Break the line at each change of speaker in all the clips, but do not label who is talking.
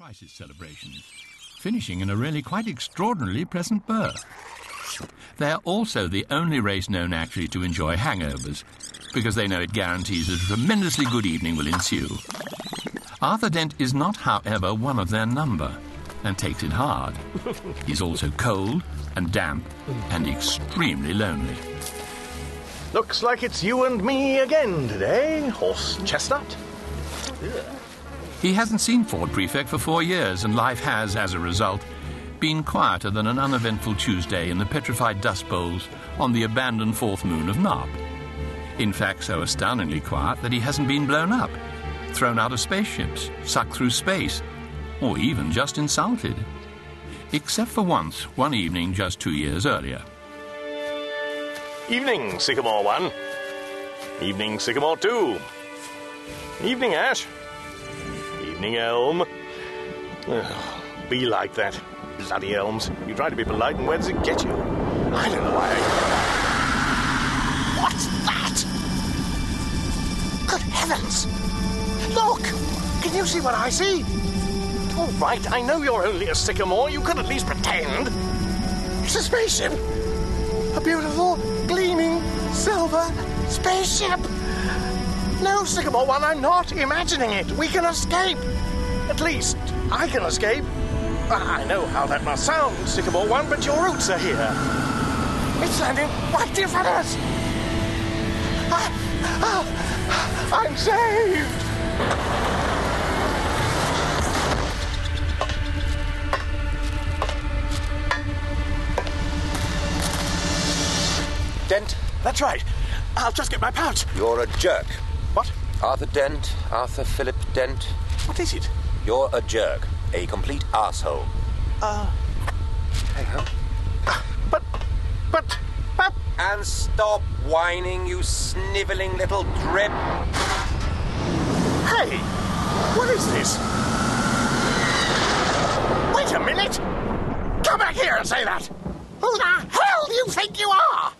crisis celebrations, finishing in a really quite extraordinarily pleasant birth. They're also the only race known actually to enjoy hangovers, because they know it guarantees that a tremendously good evening will ensue. Arthur Dent is not, however, one of their number, and takes it hard. He's also cold and damp and extremely lonely.
Looks like it's you and me again today, Horse Chestnut.
He hasn't seen Ford Prefect for four years, and life has, as a result, been quieter than an uneventful Tuesday in the petrified dust bowls on the abandoned fourth moon of Nop. In fact, so astoundingly quiet that he hasn't been blown up, thrown out of spaceships, sucked through space, or even just insulted. Except for once, one evening just two years earlier.
Evening, Sycamore 1. Evening, Sycamore 2. Evening, Ash. Evening, Elm. Ugh, be like that. Bloody elms. You try to be polite, and where does it get you? I don't know why. I...
What's that? Good heavens! Look! Can you see what I see?
All right, I know you're only a sycamore. You could at least pretend.
It's a spaceship! A beautiful, gleaming, silver spaceship! No, Sycamore One, I'm not imagining it. We can escape. At least, I can escape. Ah, I know how that must sound, Sycamore One, but your roots are here. It's landing right in front of us. I, oh, I'm saved.
Dent,
That's right. I'll just get my pouch.
you're a jerk.
What?
Arthur Dent, Arthur Philip Dent.
What is it?
You're a jerk. A complete asshole.
Uh,
Hey ho.
but, but, but.
And stop whining, you snivelling little drip.
Hey, what is this? Wait a minute! Come back here and say that! Who the hell do you think you are?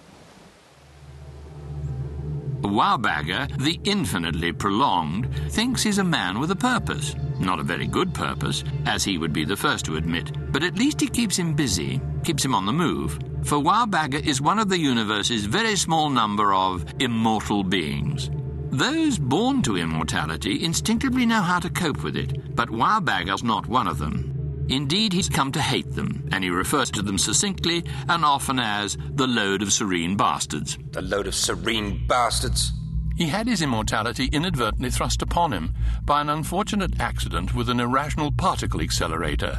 Wowbagger, the infinitely prolonged, thinks he's a man with a purpose. Not a very good purpose, as he would be the first to admit, but at least it keeps him busy, keeps him on the move. For Wowbagger is one of the universe's very small number of immortal beings. Those born to immortality instinctively know how to cope with it, but Wowbagger's not one of them. Indeed, he's come to hate them, and he refers to them succinctly and often as the load of serene bastards.
The load of serene bastards.
He had his immortality inadvertently thrust upon him by an unfortunate accident with an irrational particle accelerator,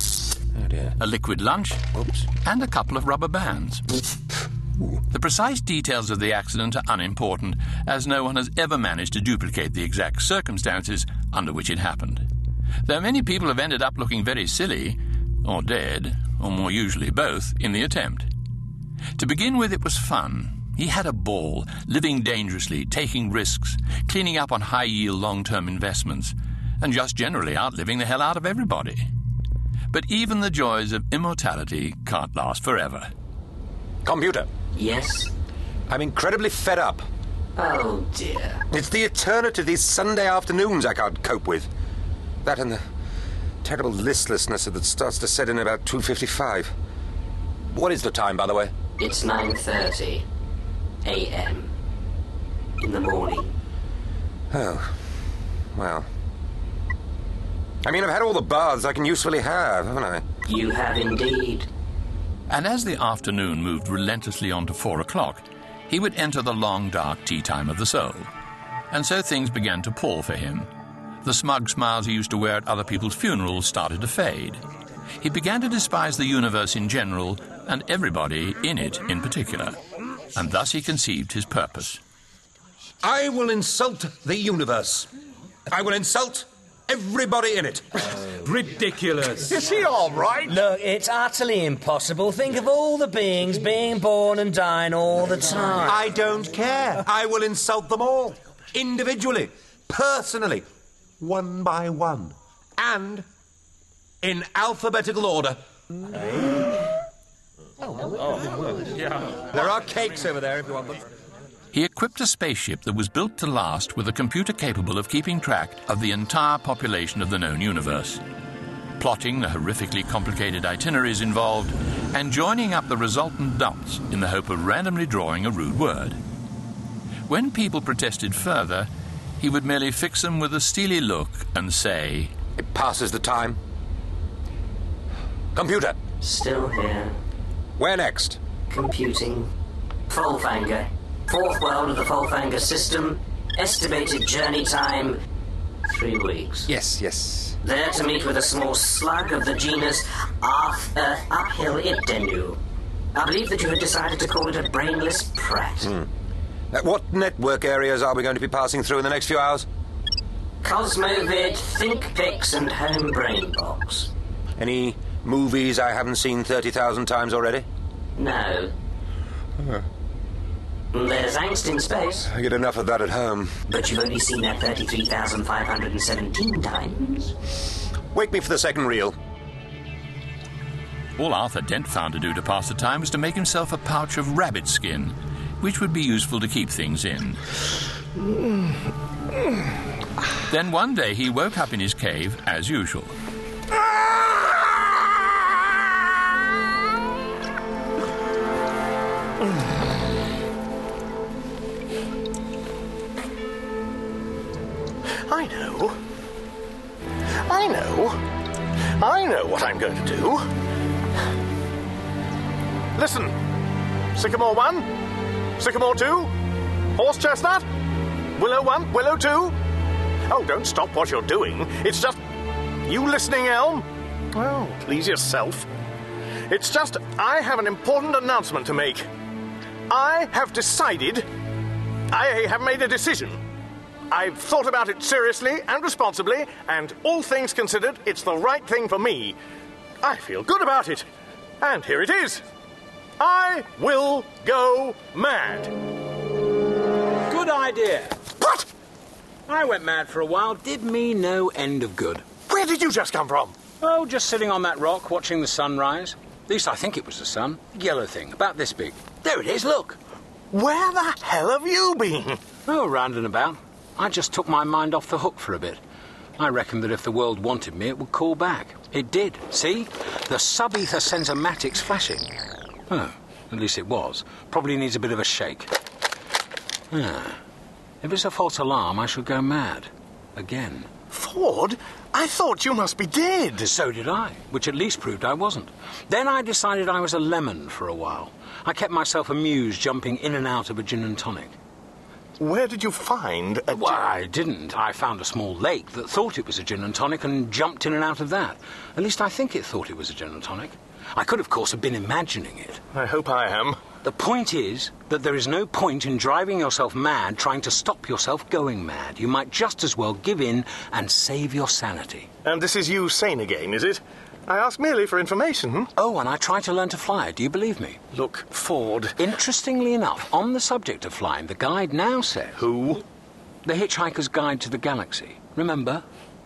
Oh dear.
a liquid lunch,
Oops.
and a couple of rubber bands. The precise details of the accident are unimportant, as no one has ever managed to duplicate the exact circumstances under which it happened. Though many people have ended up looking very silly, or dead, or more usually both, in the attempt. To begin with, it was fun. He had a ball, living dangerously, taking risks, cleaning up on high yield long term investments, and just generally outliving the hell out of everybody. But even the joys of immortality can't last forever.
Computer,
Yes?
I'm incredibly fed up.
Oh dear.
It's the eternity of these Sunday afternoons I can't cope with. That and the terrible listlessness that starts to set in about 2.55. What is the time, by the way?
It's 9.30 a.m. in the morning.
Oh, well. I mean, I've had all the baths I can usefully have, haven't I?
You have indeed.
And as the afternoon moved relentlessly on to four o'clock, he would enter the long, dark tea time of the soul. And so things began to pall for him. The smug smiles he used to wear at other people's funerals started to fade. He began to despise the universe in general, and everybody in it in particular. And thus he conceived his purpose.
I will insult the universe. I will insult everybody in it.
Ridiculous.
Is he all right?
Look, it's utterly impossible. Think of all the beings being born and dying all the time.
I don't care. I will insult them all. Individually, personally, one by one, and in alphabetical order. There are cakes over there if you want them.
He equipped a spaceship that was built to last with a computer capable of keeping track of the entire population of the known universe. plotting the horrifically complicated itineraries involved, and joining up the resultant dots in the hope of randomly drawing a rude word. When people protested further, he would merely fix them with a steely look and say,
It passes the time. Computer,
Still here.
where next?
Computing. Folfanger. Fourth world of the Folfanger system. Estimated journey time. Three weeks.
Yes, yes.
There to meet with a small slug of the genus Arth Earth Uphill Idenu. I believe that you had decided to call it a brainless prat.
Uh, Uh, what network areas are we going to be passing through in the next few hours?
Cosmovid, ThinkPix, and Home Brain Box.
Any movies I haven't seen 30,000 times already?
No. There's angst in space,
I get enough of that at home.
but you've only seen that 33,517 times.
Wake me for the second reel.
All Arthur Dent found to do to pass the time was to make himself a pouch of rabbit skin, which would be useful to keep things in. Then one day he woke up in his cave as usual.
I know. I know. I know what I'm going to do. Listen. Sycamore 1, Sycamore 2, Horse Chestnut, Willow 1, Willow 2. Oh, don't stop what you're doing. It's just. You listening, Elm? Oh, please yourself. It's just, I have an important announcement to make. I have decided. I have made a decision. I've thought about it seriously and responsibly, and all things considered, it's the right thing for me. I feel good about it. And here it is I will go mad.
Good idea.
What?
I went mad for a while. Did me no end of good.
Where did you just come from?
Oh, just sitting on that rock watching the sunrise. At least I think it was the sun. Yellow thing, about this big. There it is, look.
Where the hell have you been?
Oh, round and about. I just took my mind off the hook for a bit. I reckoned that if the world wanted me, it would call back. It did. See? The sub-ether sensormatic's flashing. Oh, at least it was. Probably needs a bit of a shake. Ah. If it's a false alarm, I should go mad. Again.
Ford, I thought you must be dead.
So did I, which at least proved I wasn't. Then I decided I was a lemon for a while. I kept myself amused jumping in and out of a gin and tonic.
Where did you find a.
Well, I didn't. I found a small lake that thought it was a gin and tonic and jumped in and out of that. At least I think it thought it was a gin and tonic. I could, of course, have been imagining it.
I hope I am.
The point is that there is no point in driving yourself mad trying to stop yourself going mad. You might just as well give in and save your sanity.
And this is you sane again, is it? I ask merely for information. Hmm?
Oh, and I try to learn to fly. Do you believe me?
Look, Ford.
Interestingly enough, on the subject of flying, the guide now says
Who?
The Hitchhiker's Guide to the Galaxy. Remember?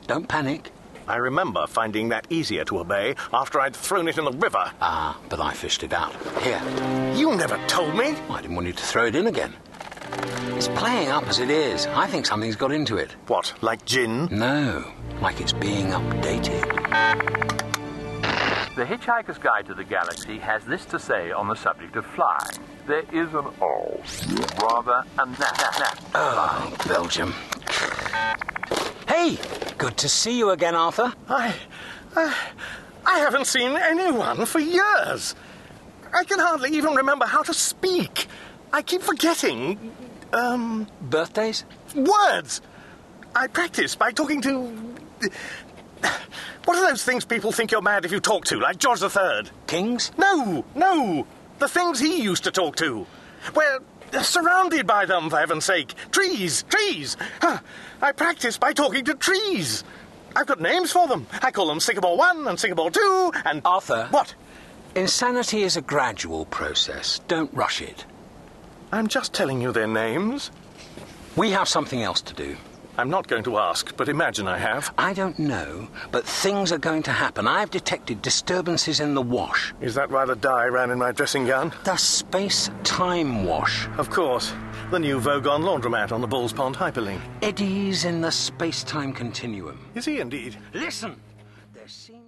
Don't panic.
I remember finding that easier to obey after I'd thrown it in the river.
Ah, but I fished it out. Here.
You never told me.
I didn't want you to throw it in again. It's playing up as it is. I think something's got into it.
What, like gin?
No, like it's being updated.
The Hitchhiker's Guide to the Galaxy has this to say on the subject of flying. There is an O, rather a na na na.
Oh, Belgium. Hey, good to see you again, Arthur.
I, I. I haven't seen anyone for years. I can hardly even remember how to speak. I keep forgetting. Um.
Birthdays?
words. I practice by talking to. What are those things people think you're mad if you talk to, like George III?
Kings?
No, no. The things he used to talk to. We're surrounded by them, for heaven's sake. Trees, trees. Huh. I practice by talking to trees. I've got names for them. I call them Sycamore 1 and Sycamore 2 and.
Arthur.
What?
Insanity is a gradual process. Don't rush it.
I'm just telling you their names.
We have something else to do.
I'm not going to ask, but imagine I have.
I don't know, but things are going to happen. I've detected disturbances in the wash.
Is that why the dye ran in my dressing gown?
The space time wash.
Of course. The new Vogon laundromat on the Bulls Pond hyperlink.
Eddies in the space time continuum.
Is he indeed?
Listen! There seems.